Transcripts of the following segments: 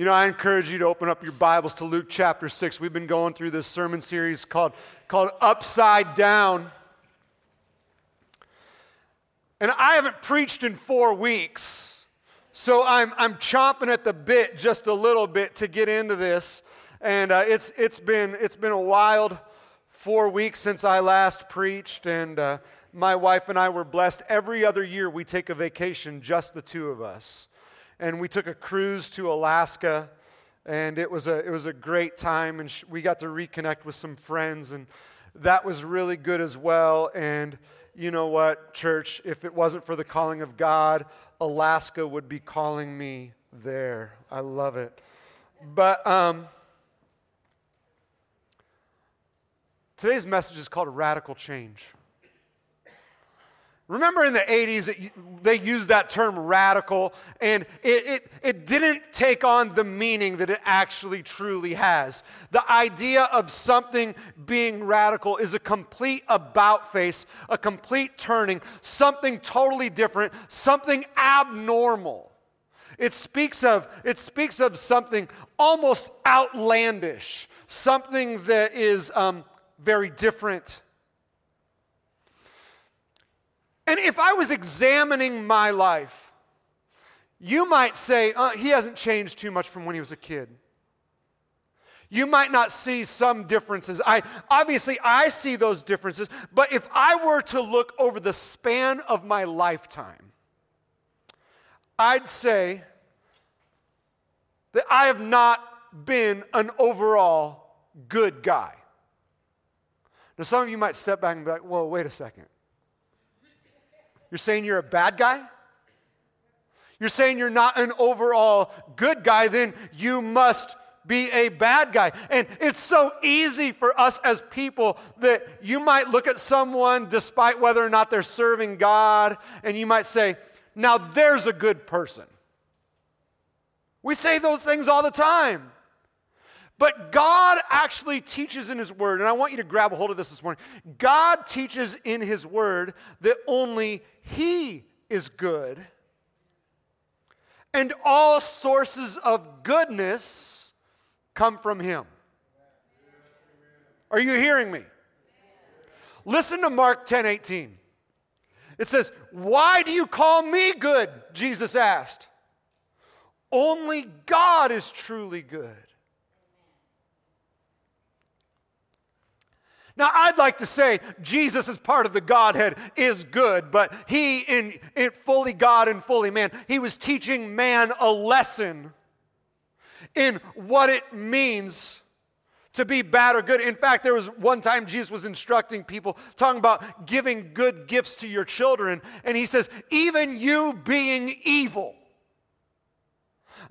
You know, I encourage you to open up your Bibles to Luke chapter 6. We've been going through this sermon series called, called Upside Down. And I haven't preached in four weeks, so I'm, I'm chomping at the bit just a little bit to get into this. And uh, it's, it's, been, it's been a wild four weeks since I last preached, and uh, my wife and I were blessed. Every other year, we take a vacation, just the two of us and we took a cruise to Alaska, and it was a, it was a great time, and sh- we got to reconnect with some friends, and that was really good as well. And you know what, church, if it wasn't for the calling of God, Alaska would be calling me there. I love it. But um, today's message is called Radical Change. Remember in the 80s, it, they used that term radical, and it, it, it didn't take on the meaning that it actually truly has. The idea of something being radical is a complete about face, a complete turning, something totally different, something abnormal. It speaks of, it speaks of something almost outlandish, something that is um, very different. And if I was examining my life, you might say, uh, he hasn't changed too much from when he was a kid. You might not see some differences. I obviously I see those differences, but if I were to look over the span of my lifetime, I'd say that I have not been an overall good guy. Now, some of you might step back and be like, whoa, wait a second. You're saying you're a bad guy? You're saying you're not an overall good guy, then you must be a bad guy. And it's so easy for us as people that you might look at someone, despite whether or not they're serving God, and you might say, Now there's a good person. We say those things all the time. But God actually teaches in His Word, and I want you to grab a hold of this this morning. God teaches in His Word that only He is good, and all sources of goodness come from Him. Are you hearing me? Listen to Mark 10 18. It says, Why do you call me good? Jesus asked. Only God is truly good. Now, I'd like to say Jesus, as part of the Godhead, is good, but he, in, in fully God and fully man, he was teaching man a lesson in what it means to be bad or good. In fact, there was one time Jesus was instructing people, talking about giving good gifts to your children, and he says, even you being evil.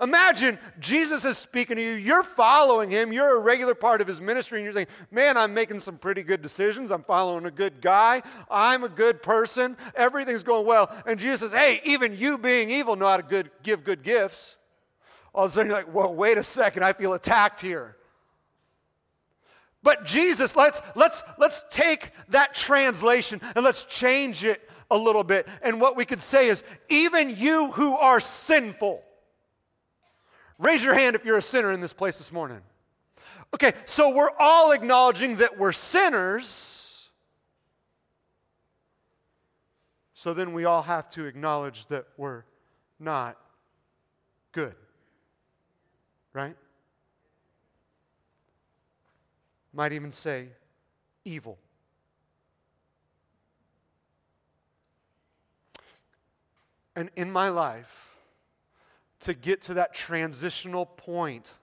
Imagine Jesus is speaking to you, you're following him, you're a regular part of his ministry, and you're thinking, man, I'm making some pretty good decisions. I'm following a good guy. I'm a good person. Everything's going well. And Jesus says, hey, even you being evil know how to good, give good gifts. All of a sudden, you're like, well, wait a second, I feel attacked here. But Jesus, let's, let's, let's take that translation and let's change it a little bit. And what we could say is, even you who are sinful, Raise your hand if you're a sinner in this place this morning. Okay, so we're all acknowledging that we're sinners. So then we all have to acknowledge that we're not good. Right? Might even say evil. And in my life, to get to that transitional point.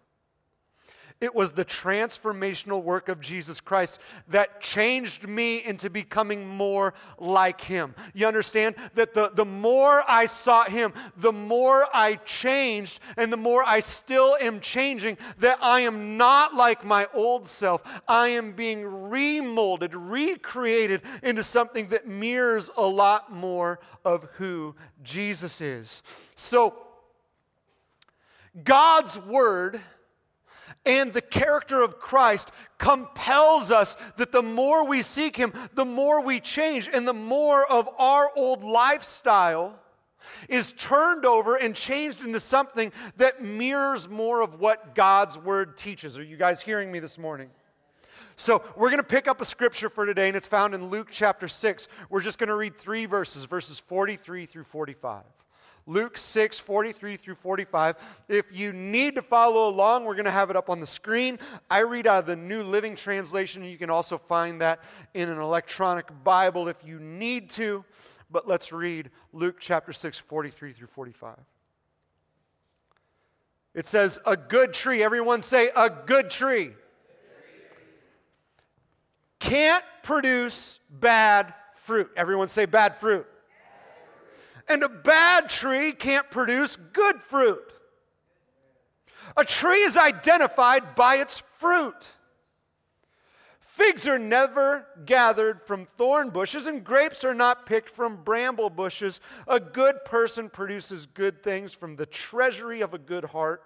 It was the transformational work of Jesus Christ that changed me into becoming more like Him. You understand that the, the more I sought Him, the more I changed, and the more I still am changing, that I am not like my old self. I am being remolded, recreated into something that mirrors a lot more of who Jesus is. So, God's word and the character of Christ compels us that the more we seek Him, the more we change, and the more of our old lifestyle is turned over and changed into something that mirrors more of what God's word teaches. Are you guys hearing me this morning? So, we're going to pick up a scripture for today, and it's found in Luke chapter 6. We're just going to read three verses, verses 43 through 45. Luke 6, 43 through 45. If you need to follow along, we're going to have it up on the screen. I read out of the New Living Translation. You can also find that in an electronic Bible if you need to. But let's read Luke chapter 6, 43 through 45. It says, A good tree. Everyone say, A good tree. Can't produce bad fruit. Everyone say, Bad fruit. And a bad tree can't produce good fruit. A tree is identified by its fruit. Figs are never gathered from thorn bushes, and grapes are not picked from bramble bushes. A good person produces good things from the treasury of a good heart,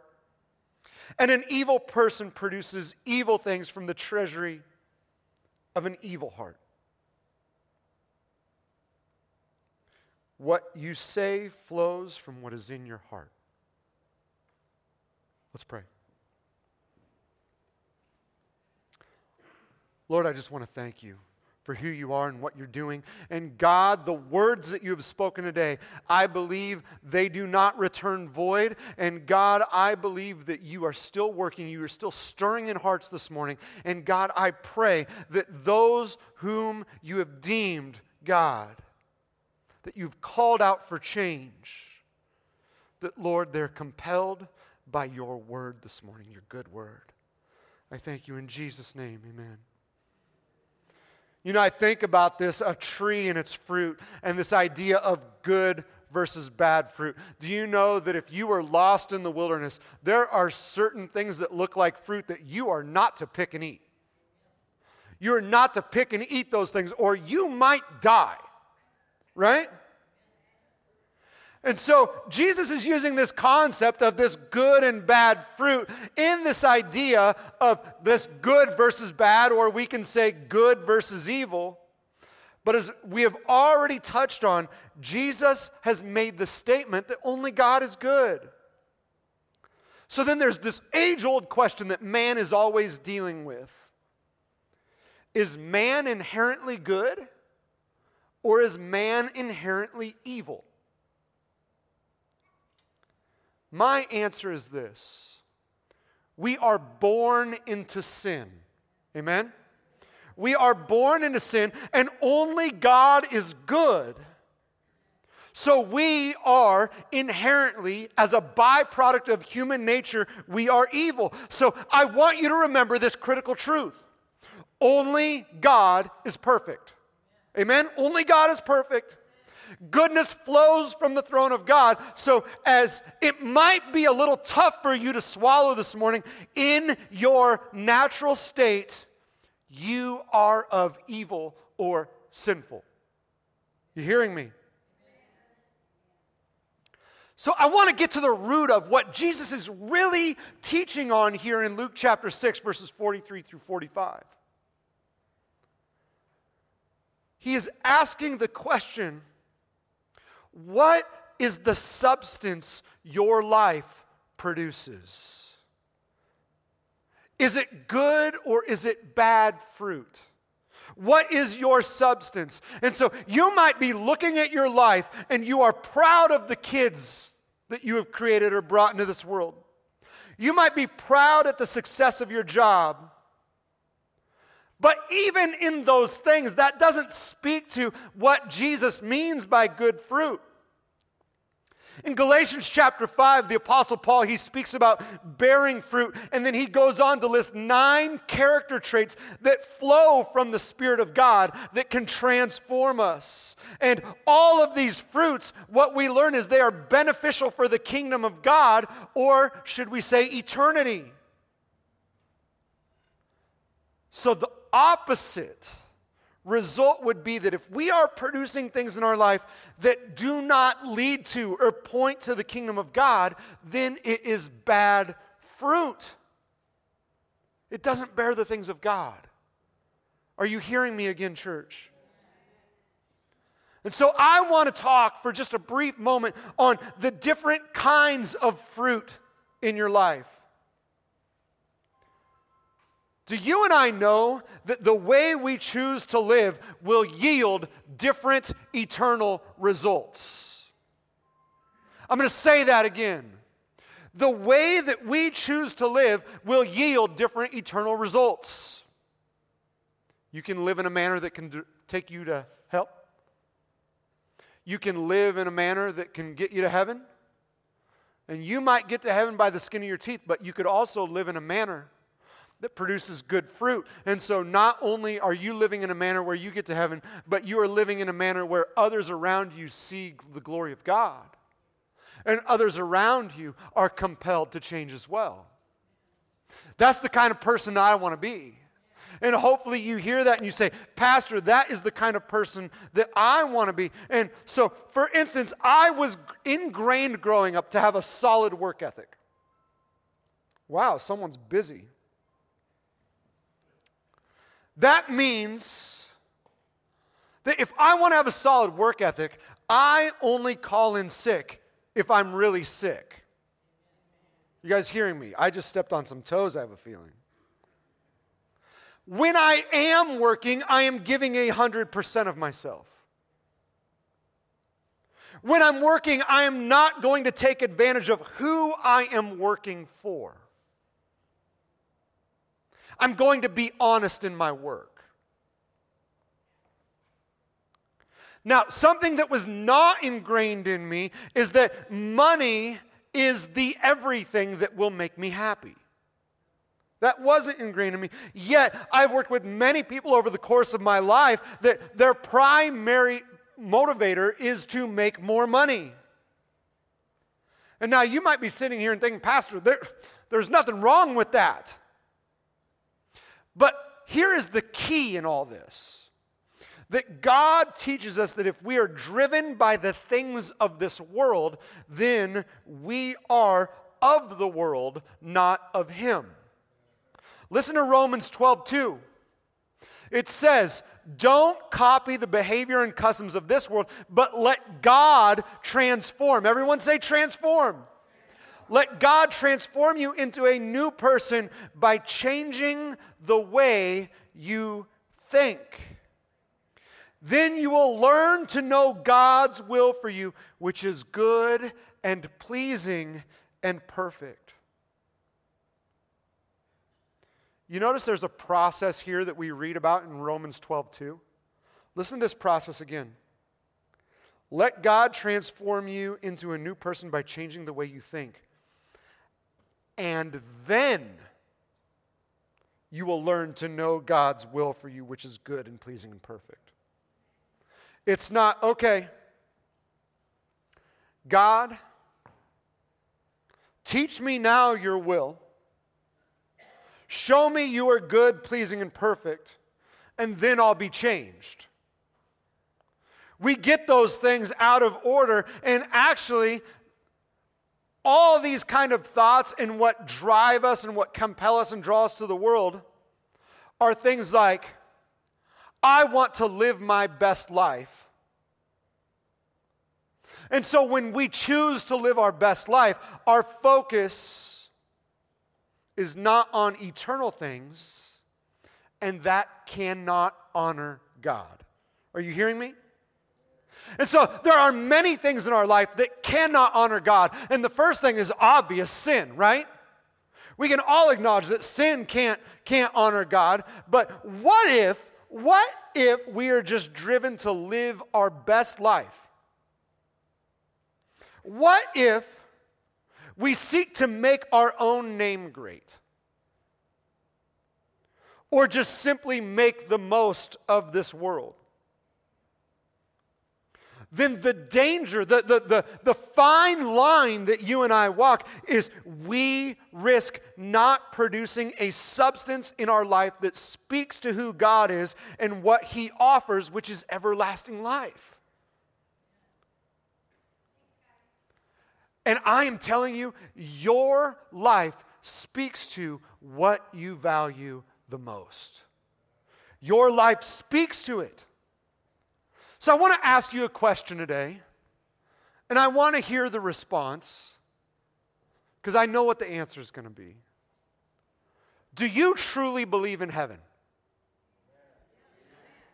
and an evil person produces evil things from the treasury of an evil heart. What you say flows from what is in your heart. Let's pray. Lord, I just want to thank you for who you are and what you're doing. And God, the words that you have spoken today, I believe they do not return void. And God, I believe that you are still working, you are still stirring in hearts this morning. And God, I pray that those whom you have deemed God, that you've called out for change, that Lord, they're compelled by your word this morning, your good word. I thank you in Jesus' name. Amen. You know, I think about this a tree and its fruit and this idea of good versus bad fruit. Do you know that if you were lost in the wilderness, there are certain things that look like fruit that you are not to pick and eat? You're not to pick and eat those things, or you might die, right? And so Jesus is using this concept of this good and bad fruit in this idea of this good versus bad, or we can say good versus evil. But as we have already touched on, Jesus has made the statement that only God is good. So then there's this age old question that man is always dealing with Is man inherently good, or is man inherently evil? My answer is this we are born into sin. Amen? We are born into sin, and only God is good. So we are inherently, as a byproduct of human nature, we are evil. So I want you to remember this critical truth only God is perfect. Amen? Only God is perfect. Goodness flows from the throne of God. So, as it might be a little tough for you to swallow this morning, in your natural state, you are of evil or sinful. You hearing me? So, I want to get to the root of what Jesus is really teaching on here in Luke chapter 6, verses 43 through 45. He is asking the question what is the substance your life produces? Is it good or is it bad fruit? What is your substance? And so you might be looking at your life and you are proud of the kids that you have created or brought into this world. You might be proud at the success of your job. But even in those things, that doesn't speak to what Jesus means by good fruit. In Galatians chapter 5, the Apostle Paul, he speaks about bearing fruit, and then he goes on to list nine character traits that flow from the Spirit of God that can transform us. And all of these fruits, what we learn is they are beneficial for the kingdom of God, or should we say eternity. So the opposite result would be that if we are producing things in our life that do not lead to or point to the kingdom of God, then it is bad fruit. It doesn't bear the things of God. Are you hearing me again, church? And so I want to talk for just a brief moment on the different kinds of fruit in your life. Do you and I know that the way we choose to live will yield different eternal results? I'm going to say that again. The way that we choose to live will yield different eternal results. You can live in a manner that can take you to hell. You can live in a manner that can get you to heaven. And you might get to heaven by the skin of your teeth, but you could also live in a manner that produces good fruit. And so, not only are you living in a manner where you get to heaven, but you are living in a manner where others around you see the glory of God. And others around you are compelled to change as well. That's the kind of person I want to be. And hopefully you hear that and you say, Pastor, that is the kind of person that I want to be. And so, for instance, I was ingrained growing up to have a solid work ethic. Wow, someone's busy. That means that if I want to have a solid work ethic, I only call in sick if I'm really sick. You guys hearing me? I just stepped on some toes, I have a feeling. When I am working, I am giving a 100% of myself. When I'm working, I am not going to take advantage of who I am working for. I'm going to be honest in my work. Now, something that was not ingrained in me is that money is the everything that will make me happy. That wasn't ingrained in me. Yet, I've worked with many people over the course of my life that their primary motivator is to make more money. And now you might be sitting here and thinking, Pastor, there, there's nothing wrong with that. But here is the key in all this that God teaches us that if we are driven by the things of this world, then we are of the world, not of Him. Listen to Romans 12 2. It says, Don't copy the behavior and customs of this world, but let God transform. Everyone say, transform. Let God transform you into a new person by changing the way you think. Then you will learn to know God's will for you, which is good and pleasing and perfect. You notice there's a process here that we read about in Romans 12 2. Listen to this process again. Let God transform you into a new person by changing the way you think and then you will learn to know God's will for you, which is good and pleasing and perfect. It's not, okay, God, teach me now your will. Show me you are good, pleasing, and perfect, and then I'll be changed. We get those things out of order, and actually, all these kind of thoughts and what drive us and what compel us and draw us to the world are things like I want to live my best life. And so when we choose to live our best life, our focus is not on eternal things, and that cannot honor God. Are you hearing me? And so there are many things in our life that cannot honor God. And the first thing is obvious sin, right? We can all acknowledge that sin can't, can't honor God. But what if, what if we are just driven to live our best life? What if we seek to make our own name great? Or just simply make the most of this world? Then the danger, the, the, the, the fine line that you and I walk is we risk not producing a substance in our life that speaks to who God is and what He offers, which is everlasting life. And I am telling you, your life speaks to what you value the most. Your life speaks to it. So I want to ask you a question today, and I want to hear the response because I know what the answer is going to be. Do you truly believe in heaven?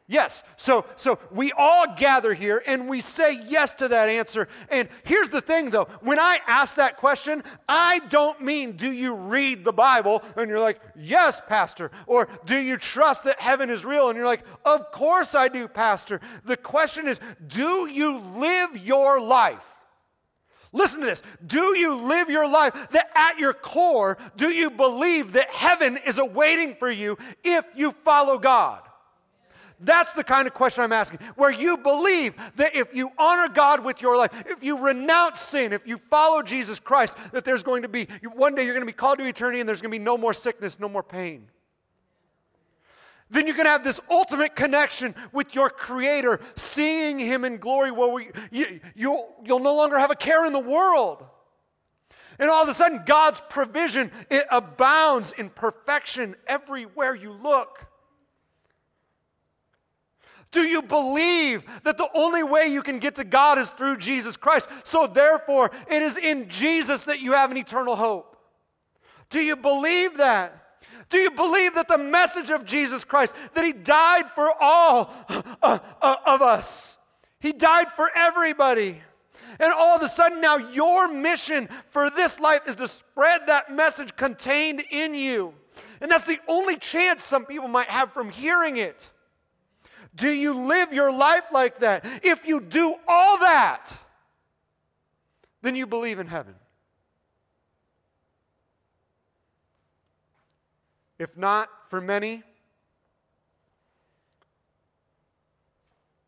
Yes. So so we all gather here and we say yes to that answer. And here's the thing though, when I ask that question, I don't mean do you read the Bible and you're like, "Yes, pastor," or do you trust that heaven is real and you're like, "Of course I do, pastor." The question is, do you live your life Listen to this. Do you live your life that at your core, do you believe that heaven is awaiting for you if you follow God? That's the kind of question I'm asking. Where you believe that if you honor God with your life, if you renounce sin, if you follow Jesus Christ, that there's going to be, one day you're going to be called to eternity and there's going to be no more sickness, no more pain. Then you're going to have this ultimate connection with your Creator, seeing Him in glory where we, you, you'll, you'll no longer have a care in the world. And all of a sudden, God's provision, it abounds in perfection everywhere you look. Do you believe that the only way you can get to God is through Jesus Christ? So, therefore, it is in Jesus that you have an eternal hope. Do you believe that? Do you believe that the message of Jesus Christ, that He died for all uh, uh, of us? He died for everybody. And all of a sudden, now your mission for this life is to spread that message contained in you. And that's the only chance some people might have from hearing it. Do you live your life like that? If you do all that, then you believe in heaven. If not, for many,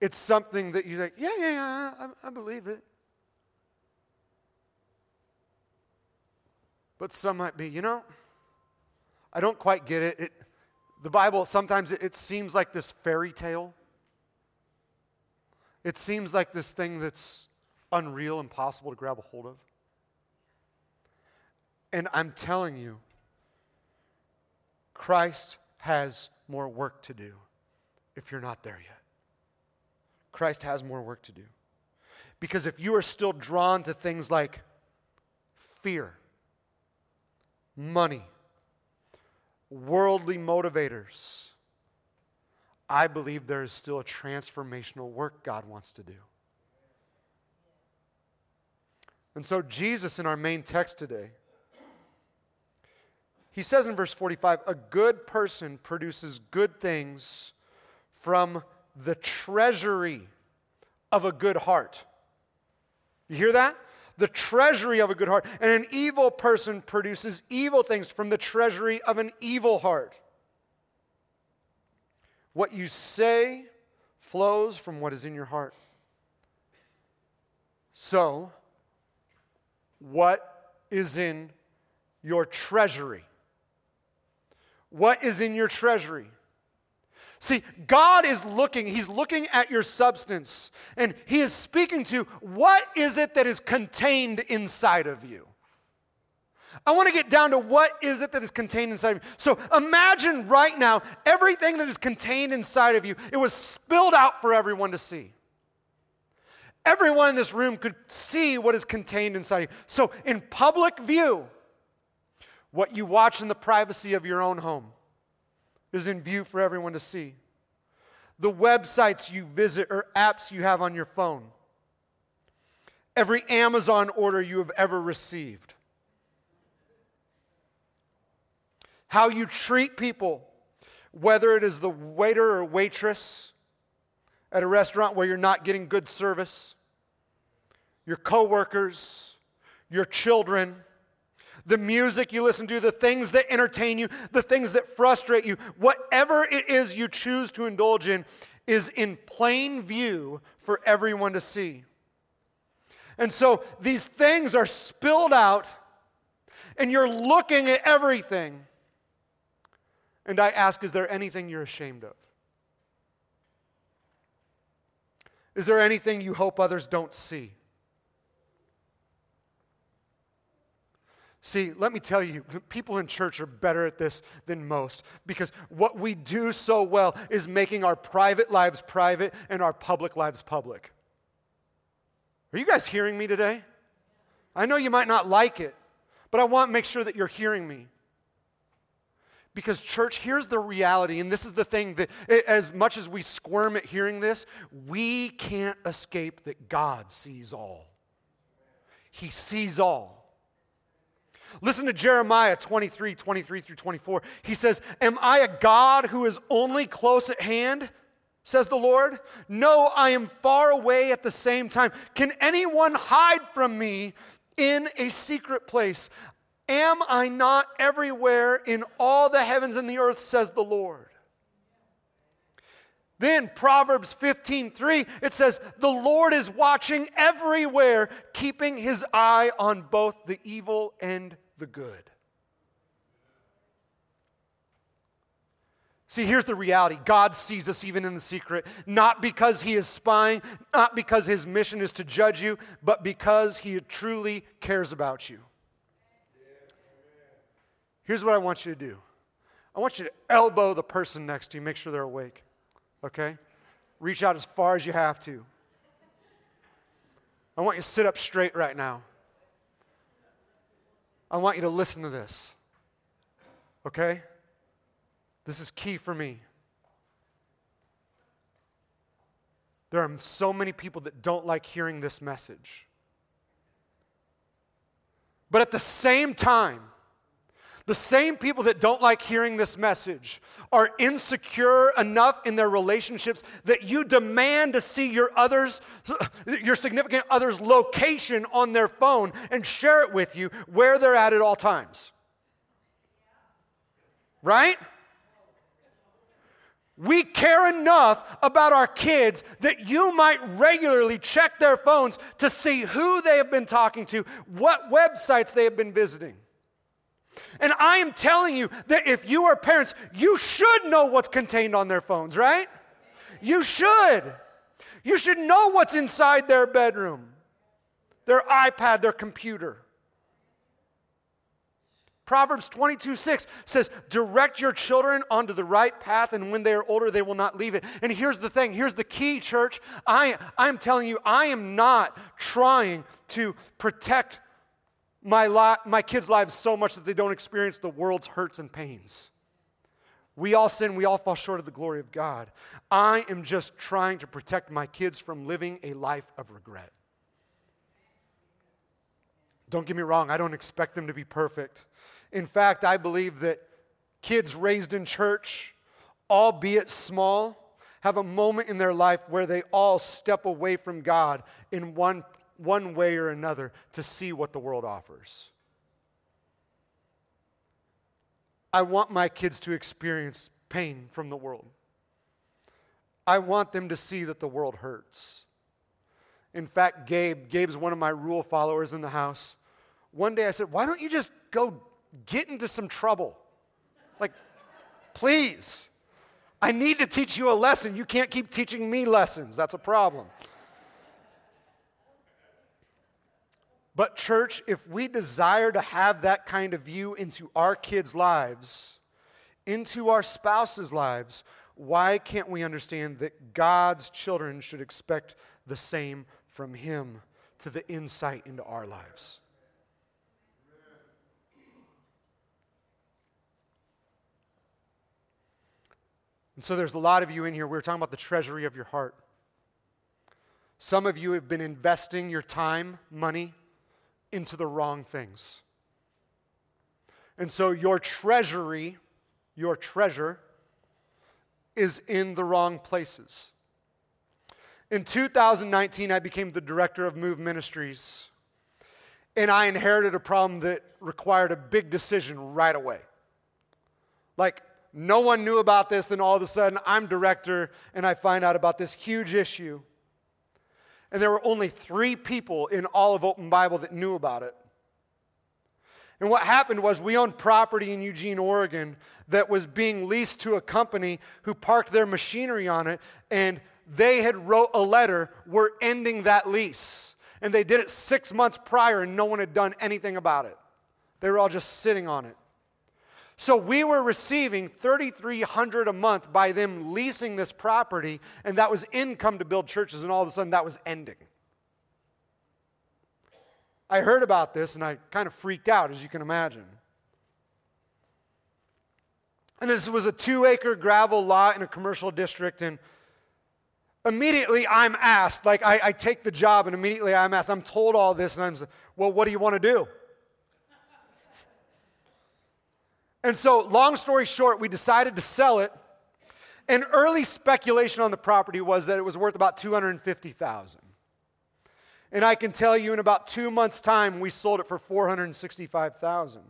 it's something that you say, yeah, yeah, yeah, I, I believe it. But some might be, you know, I don't quite get it. it the Bible, sometimes it, it seems like this fairy tale. It seems like this thing that's unreal, impossible to grab a hold of. And I'm telling you, Christ has more work to do if you're not there yet. Christ has more work to do. Because if you are still drawn to things like fear, money, worldly motivators, I believe there is still a transformational work God wants to do. And so, Jesus, in our main text today, he says in verse 45 a good person produces good things from the treasury of a good heart. You hear that? The treasury of a good heart. And an evil person produces evil things from the treasury of an evil heart. What you say flows from what is in your heart. So, what is in your treasury? What is in your treasury? See, God is looking, He's looking at your substance, and He is speaking to what is it that is contained inside of you? I want to get down to what is it that is contained inside of you. So imagine right now everything that is contained inside of you, it was spilled out for everyone to see. Everyone in this room could see what is contained inside you. So, in public view, what you watch in the privacy of your own home is in view for everyone to see. The websites you visit or apps you have on your phone. Every Amazon order you have ever received. How you treat people, whether it is the waiter or waitress at a restaurant where you're not getting good service, your coworkers, your children the music you listen to, the things that entertain you, the things that frustrate you, whatever it is you choose to indulge in, is in plain view for everyone to see. And so these things are spilled out, and you're looking at everything. And I ask, is there anything you're ashamed of? Is there anything you hope others don't see? See, let me tell you, people in church are better at this than most because what we do so well is making our private lives private and our public lives public. Are you guys hearing me today? I know you might not like it, but I want to make sure that you're hearing me. Because, church, here's the reality, and this is the thing that, as much as we squirm at hearing this, we can't escape that God sees all. He sees all. Listen to Jeremiah 23, 23 through 24. He says, Am I a God who is only close at hand? Says the Lord. No, I am far away at the same time. Can anyone hide from me in a secret place? Am I not everywhere in all the heavens and the earth, says the Lord? Then Proverbs 15:3 it says the Lord is watching everywhere keeping his eye on both the evil and the good. See, here's the reality God sees us even in the secret, not because He is spying, not because His mission is to judge you, but because He truly cares about you. Here's what I want you to do I want you to elbow the person next to you, make sure they're awake. Okay? Reach out as far as you have to. I want you to sit up straight right now. I want you to listen to this. Okay? This is key for me. There are so many people that don't like hearing this message. But at the same time, the same people that don't like hearing this message are insecure enough in their relationships that you demand to see your others your significant other's location on their phone and share it with you where they're at at all times. Right? We care enough about our kids that you might regularly check their phones to see who they have been talking to, what websites they have been visiting. And I am telling you that if you are parents, you should know what's contained on their phones, right? You should. You should know what's inside their bedroom, their iPad, their computer. Proverbs 22 6 says, Direct your children onto the right path, and when they are older, they will not leave it. And here's the thing here's the key, church. I, I'm telling you, I am not trying to protect my, li- my kids' lives so much that they don't experience the world's hurts and pains. We all sin, we all fall short of the glory of God. I am just trying to protect my kids from living a life of regret. Don't get me wrong, I don't expect them to be perfect. In fact, I believe that kids raised in church, albeit small, have a moment in their life where they all step away from God in one one way or another to see what the world offers. I want my kids to experience pain from the world. I want them to see that the world hurts. In fact, Gabe, Gabe's one of my rule followers in the house. One day I said, Why don't you just go get into some trouble? Like, please. I need to teach you a lesson. You can't keep teaching me lessons. That's a problem. But, church, if we desire to have that kind of view into our kids' lives, into our spouses' lives, why can't we understand that God's children should expect the same from Him to the insight into our lives? And so there's a lot of you in here. We are talking about the treasury of your heart. Some of you have been investing your time, money, into the wrong things. And so your treasury, your treasure, is in the wrong places. In 2019, I became the director of Move Ministries, and I inherited a problem that required a big decision right away. Like, no one knew about this, then all of a sudden, I'm director, and I find out about this huge issue. And there were only three people in all of Open Bible that knew about it. And what happened was we owned property in Eugene, Oregon that was being leased to a company who parked their machinery on it and they had wrote a letter, we're ending that lease. And they did it 6 months prior and no one had done anything about it. They were all just sitting on it. So we were receiving 3300 a month by them leasing this property and that was income to build churches and all of a sudden that was ending. I heard about this and I kind of freaked out as you can imagine. And this was a 2-acre gravel lot in a commercial district and immediately I'm asked, like I, I, take the job and immediately I'm asked, I'm told all this and I'm well, what do you want to do? And so, long story short, we decided to sell it. And early speculation on the property was that it was worth about 250,000. And I can tell you in about 2 months time we sold it for 465,000.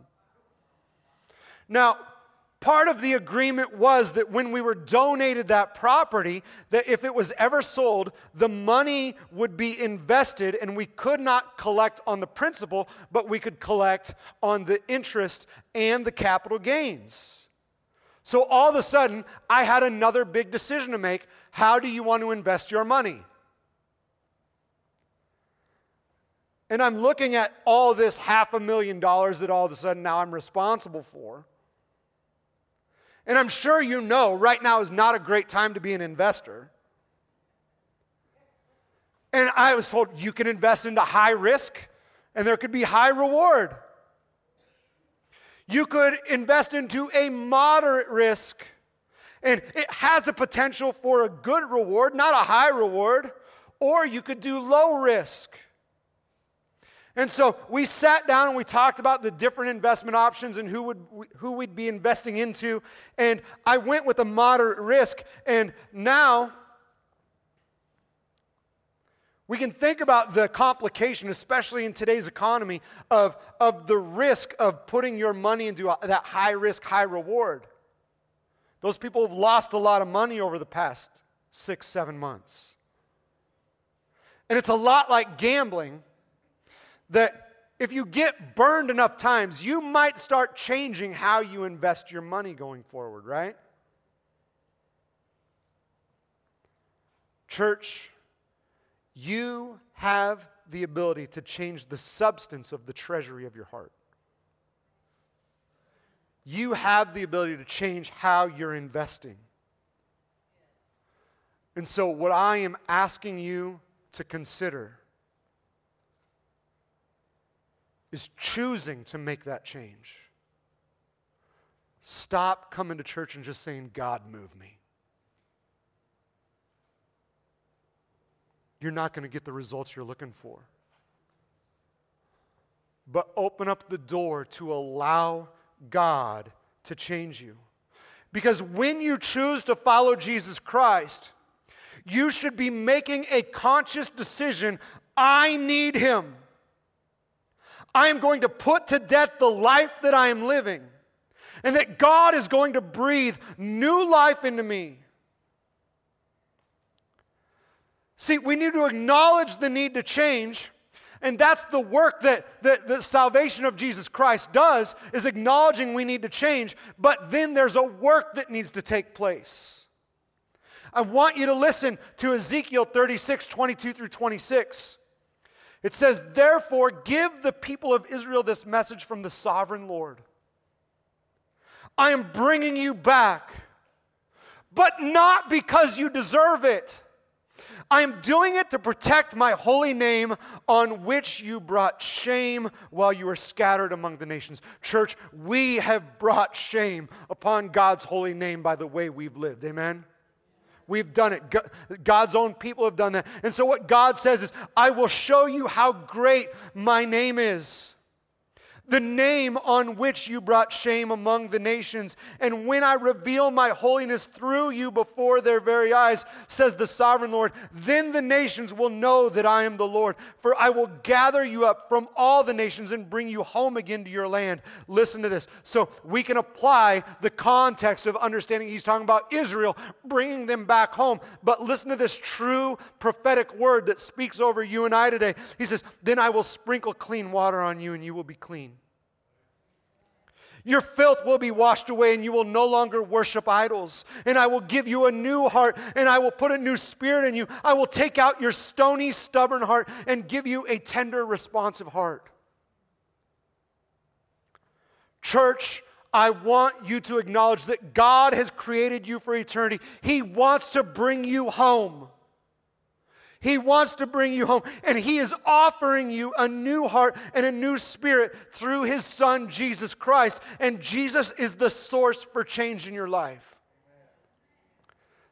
Now, part of the agreement was that when we were donated that property that if it was ever sold the money would be invested and we could not collect on the principal but we could collect on the interest and the capital gains. So all of a sudden i had another big decision to make. How do you want to invest your money? And i'm looking at all this half a million dollars that all of a sudden now i'm responsible for and I'm sure you know right now is not a great time to be an investor. And I was told you can invest into high risk and there could be high reward. You could invest into a moderate risk and it has a potential for a good reward, not a high reward. Or you could do low risk. And so we sat down and we talked about the different investment options and who, would, who we'd be investing into. And I went with a moderate risk. And now we can think about the complication, especially in today's economy, of, of the risk of putting your money into that high risk, high reward. Those people have lost a lot of money over the past six, seven months. And it's a lot like gambling that if you get burned enough times, you might start changing how you invest your money going forward, right? Church, you have the ability to change the substance of the treasury of your heart. You have the ability to change how you're investing. And so, what I am asking you to consider is choosing to make that change. Stop coming to church and just saying, God, move me. You're not going to get the results you're looking for. But open up the door to allow God to change you. Because when you choose to follow Jesus Christ, you should be making a conscious decision I need Him. I am going to put to death the life that I am living, and that God is going to breathe new life into me. See, we need to acknowledge the need to change. And that's the work that, that the salvation of Jesus Christ does, is acknowledging we need to change, but then there's a work that needs to take place. I want you to listen to Ezekiel 36, 22 through 26. It says, Therefore, give the people of Israel this message from the sovereign Lord I am bringing you back, but not because you deserve it. I am doing it to protect my holy name on which you brought shame while you were scattered among the nations. Church, we have brought shame upon God's holy name by the way we've lived. Amen? We've done it. God's own people have done that. And so, what God says is, I will show you how great my name is the name on which you brought shame among the nations. And when I reveal my holiness through you before their very eyes, says the sovereign Lord, then the nations will know that I am the Lord. For I will gather you up from all the nations and bring you home again to your land. Listen to this. So we can apply the context of understanding he's talking about Israel, bringing them back home. But listen to this true prophetic word that speaks over you and I today. He says, Then I will sprinkle clean water on you and you will be clean. Your filth will be washed away, and you will no longer worship idols. And I will give you a new heart, and I will put a new spirit in you. I will take out your stony, stubborn heart and give you a tender, responsive heart. Church, I want you to acknowledge that God has created you for eternity. He wants to bring you home. He wants to bring you home, and He is offering you a new heart and a new spirit through His Son, Jesus Christ. And Jesus is the source for change in your life.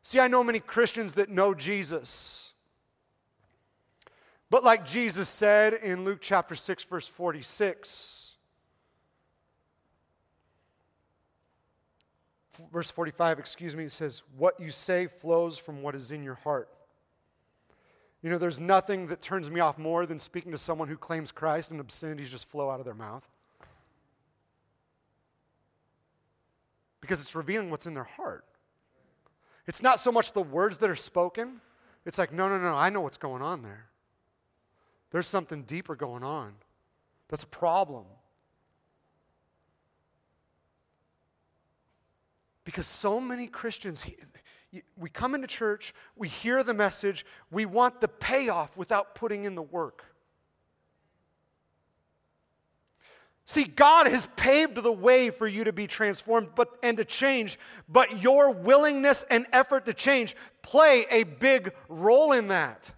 See, I know many Christians that know Jesus. But like Jesus said in Luke chapter 6, verse 46, verse 45, excuse me, it says, What you say flows from what is in your heart. You know, there's nothing that turns me off more than speaking to someone who claims Christ and obscenities just flow out of their mouth. Because it's revealing what's in their heart. It's not so much the words that are spoken, it's like, no, no, no, I know what's going on there. There's something deeper going on. That's a problem. Because so many Christians, we come into church, we hear the message, we want the payoff without putting in the work. See, God has paved the way for you to be transformed but, and to change, but your willingness and effort to change play a big role in that.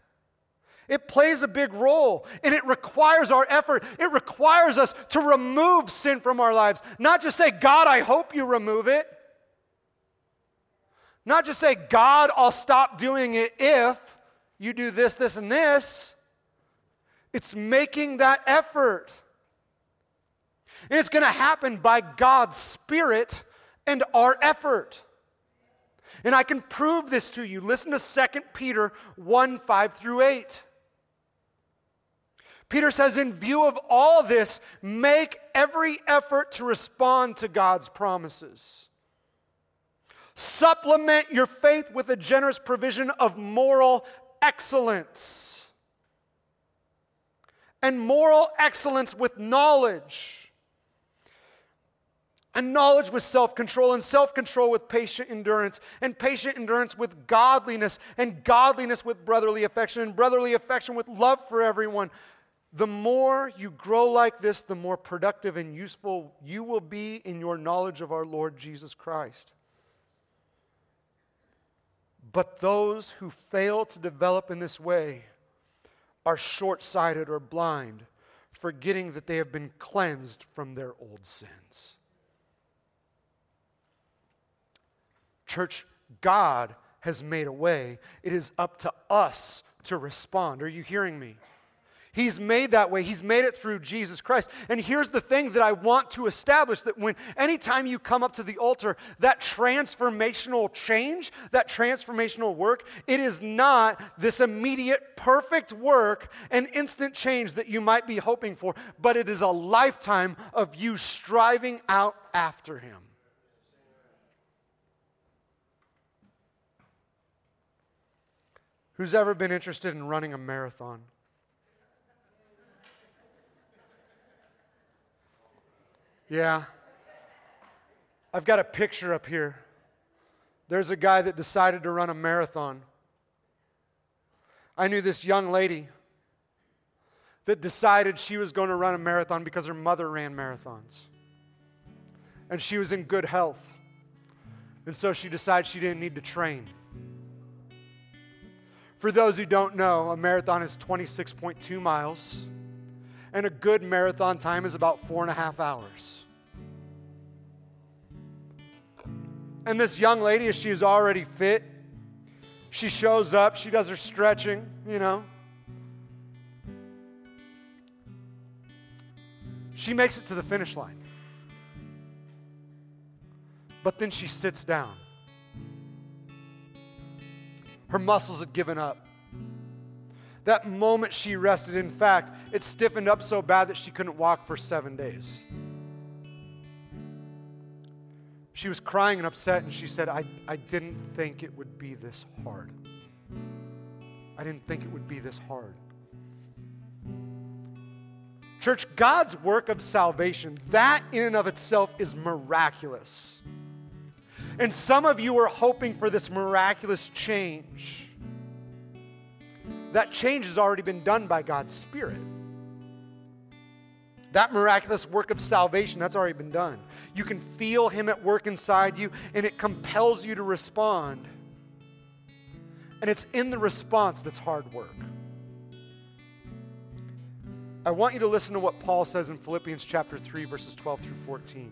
It plays a big role and it requires our effort. It requires us to remove sin from our lives. Not just say, God, I hope you remove it. Not just say, God, I'll stop doing it if you do this, this, and this. It's making that effort. And it's going to happen by God's Spirit and our effort. And I can prove this to you. Listen to 2 Peter 1 5 through 8. Peter says, in view of all this, make every effort to respond to God's promises. Supplement your faith with a generous provision of moral excellence. And moral excellence with knowledge. And knowledge with self control, and self control with patient endurance, and patient endurance with godliness, and godliness with brotherly affection, and brotherly affection with love for everyone. The more you grow like this, the more productive and useful you will be in your knowledge of our Lord Jesus Christ. But those who fail to develop in this way are short sighted or blind, forgetting that they have been cleansed from their old sins. Church, God has made a way. It is up to us to respond. Are you hearing me? He's made that way. He's made it through Jesus Christ. And here's the thing that I want to establish that when anytime you come up to the altar, that transformational change, that transformational work, it is not this immediate perfect work and instant change that you might be hoping for, but it is a lifetime of you striving out after him. Who's ever been interested in running a marathon? Yeah. I've got a picture up here. There's a guy that decided to run a marathon. I knew this young lady that decided she was going to run a marathon because her mother ran marathons. And she was in good health. And so she decided she didn't need to train. For those who don't know, a marathon is 26.2 miles, and a good marathon time is about four and a half hours. And this young lady, as she is already fit, she shows up, she does her stretching, you know. She makes it to the finish line. But then she sits down. Her muscles had given up. That moment she rested, in fact, it stiffened up so bad that she couldn't walk for seven days. She was crying and upset, and she said, I, I didn't think it would be this hard. I didn't think it would be this hard. Church, God's work of salvation, that in and of itself is miraculous. And some of you are hoping for this miraculous change. That change has already been done by God's Spirit. That miraculous work of salvation, that's already been done. You can feel Him at work inside you, and it compels you to respond. And it's in the response that's hard work. I want you to listen to what Paul says in Philippians chapter 3, verses 12 through 14.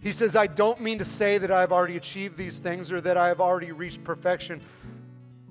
He says, I don't mean to say that I've already achieved these things or that I have already reached perfection,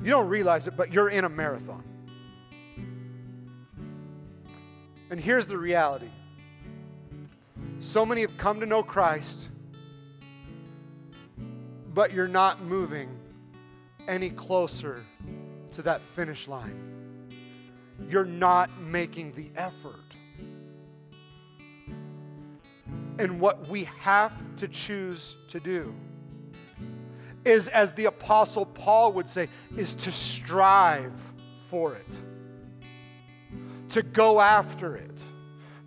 You don't realize it, but you're in a marathon. And here's the reality so many have come to know Christ, but you're not moving any closer to that finish line. You're not making the effort. And what we have to choose to do is, as the Apostle Paul would say, is to strive for it, to go after it,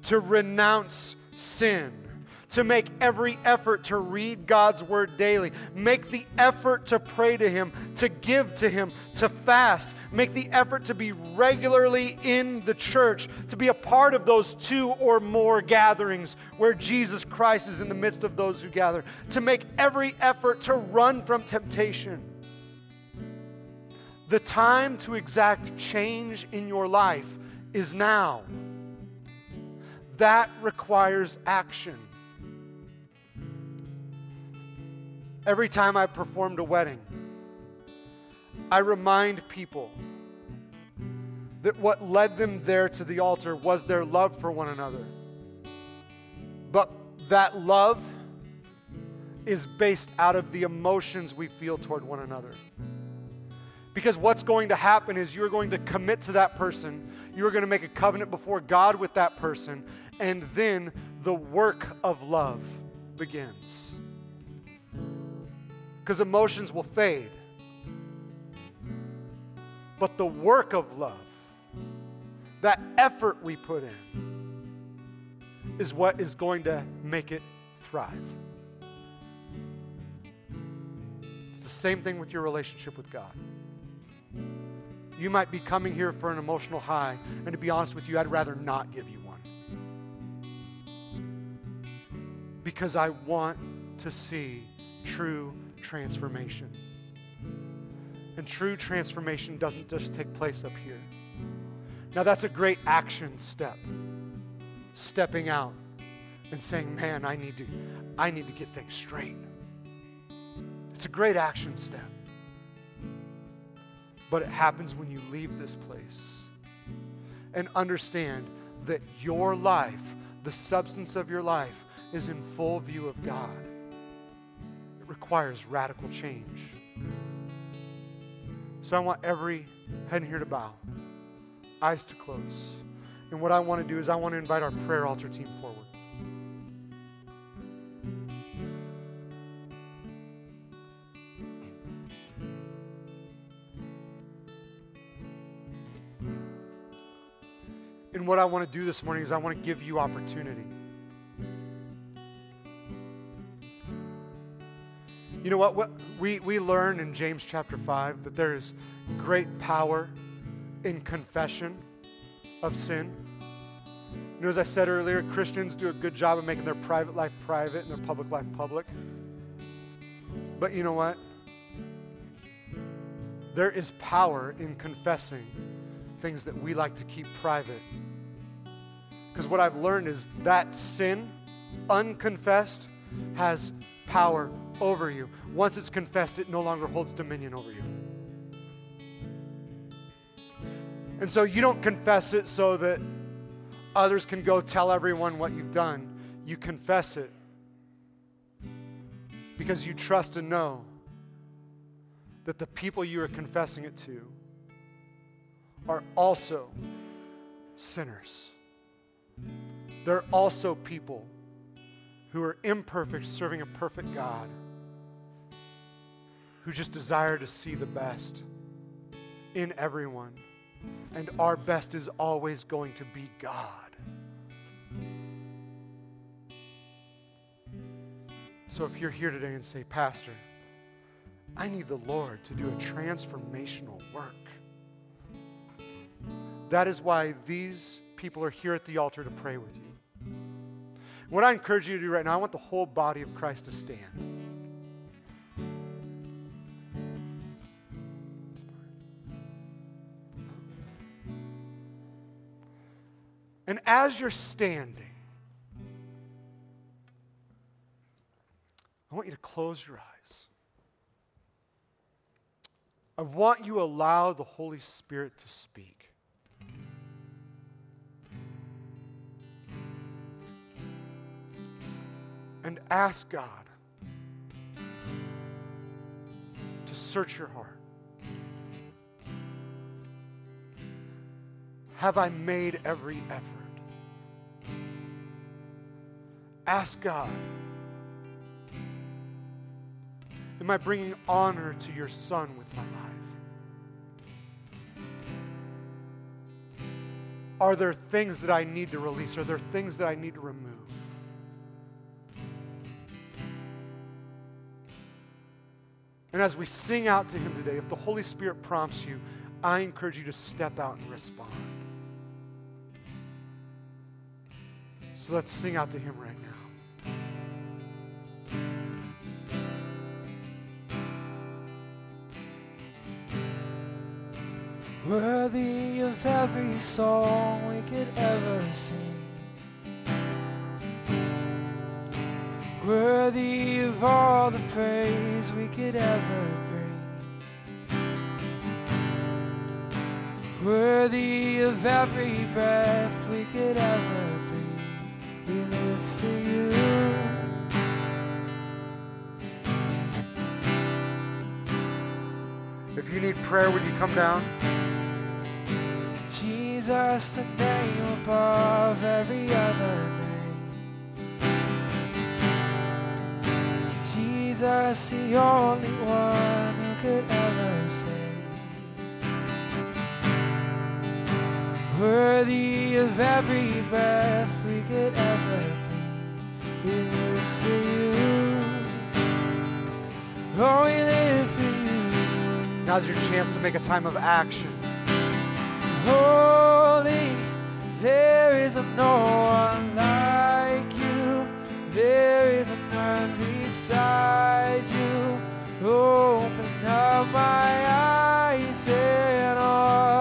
to renounce sin to make every effort to read God's word daily. Make the effort to pray to Him, to give to Him, to fast. Make the effort to be regularly in the church, to be a part of those two or more gatherings where Jesus Christ is in the midst of those who gather. To make every effort to run from temptation. The time to exact change in your life is now. That requires action. Every time I performed a wedding, I remind people that what led them there to the altar was their love for one another. But that love is based out of the emotions we feel toward one another. Because what's going to happen is you're going to commit to that person, you're going to make a covenant before God with that person, and then the work of love begins because emotions will fade. But the work of love, that effort we put in, is what is going to make it thrive. It's the same thing with your relationship with God. You might be coming here for an emotional high, and to be honest with you, I'd rather not give you one. Because I want to see true transformation. And true transformation doesn't just take place up here. Now, that's a great action step. Stepping out and saying, man, I need to, I need to get things straight. It's a great action step. But it happens when you leave this place and understand that your life, the substance of your life, is in full view of God requires radical change. So I want every head here to bow, eyes to close. And what I want to do is I want to invite our prayer altar team forward. And what I want to do this morning is I want to give you opportunity. You know what? what we, we learn in James chapter 5 that there is great power in confession of sin. You know, as I said earlier, Christians do a good job of making their private life private and their public life public. But you know what? There is power in confessing things that we like to keep private. Because what I've learned is that sin, unconfessed, has power over you. Once it's confessed, it no longer holds dominion over you. And so you don't confess it so that others can go tell everyone what you've done. You confess it because you trust and know that the people you are confessing it to are also sinners. They're also people who are imperfect, serving a perfect God, who just desire to see the best in everyone. And our best is always going to be God. So if you're here today and say, Pastor, I need the Lord to do a transformational work. That is why these people are here at the altar to pray with you. What I encourage you to do right now, I want the whole body of Christ to stand. And as you're standing, I want you to close your eyes. I want you to allow the Holy Spirit to speak. And ask God to search your heart. Have I made every effort? Ask God. Am I bringing honor to your Son with my life? Are there things that I need to release? Are there things that I need to remove? And as we sing out to Him today, if the Holy Spirit prompts you, I encourage you to step out and respond. So let's sing out to Him right now. Worthy of every song we could ever sing, worthy of all the praise we could ever bring, worthy of every breath we could ever breathe. We live for you. If you need prayer, would you come down? Jesus, the name above every other name. Jesus, the only one who could ever save. Worthy of every breath we could ever breathe. We live for you. Oh, we live for you. Now's your chance to make a time of action. Holy, there is no one like you. There is a none beside you. Open up my eyes and wonder.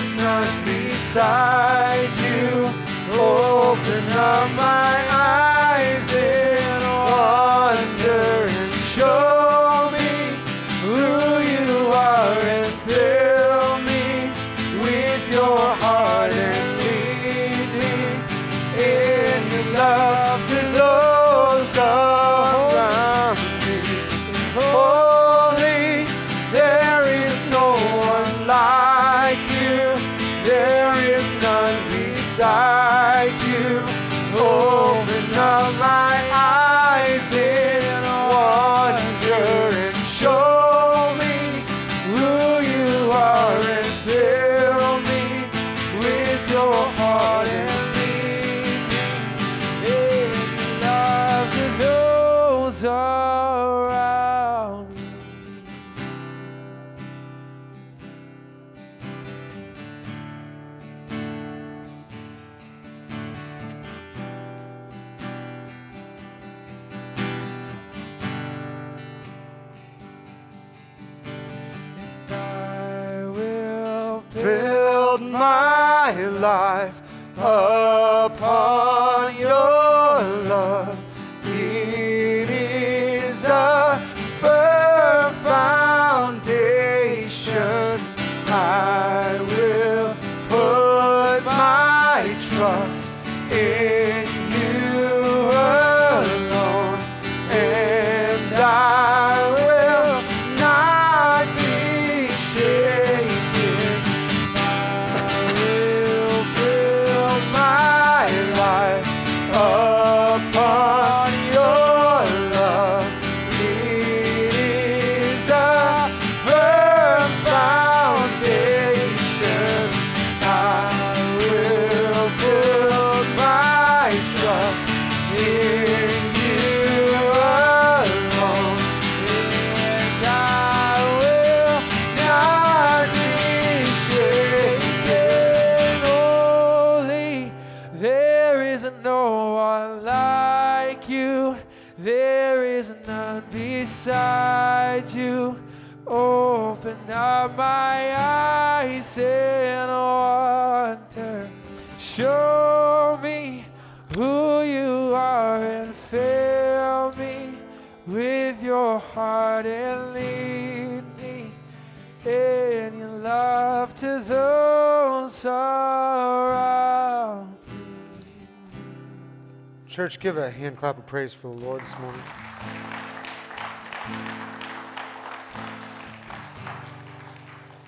Is not beside you. Open up my eyes. E. Lord, and lead me in your love to those around. Church, give a hand clap of praise for the Lord this morning.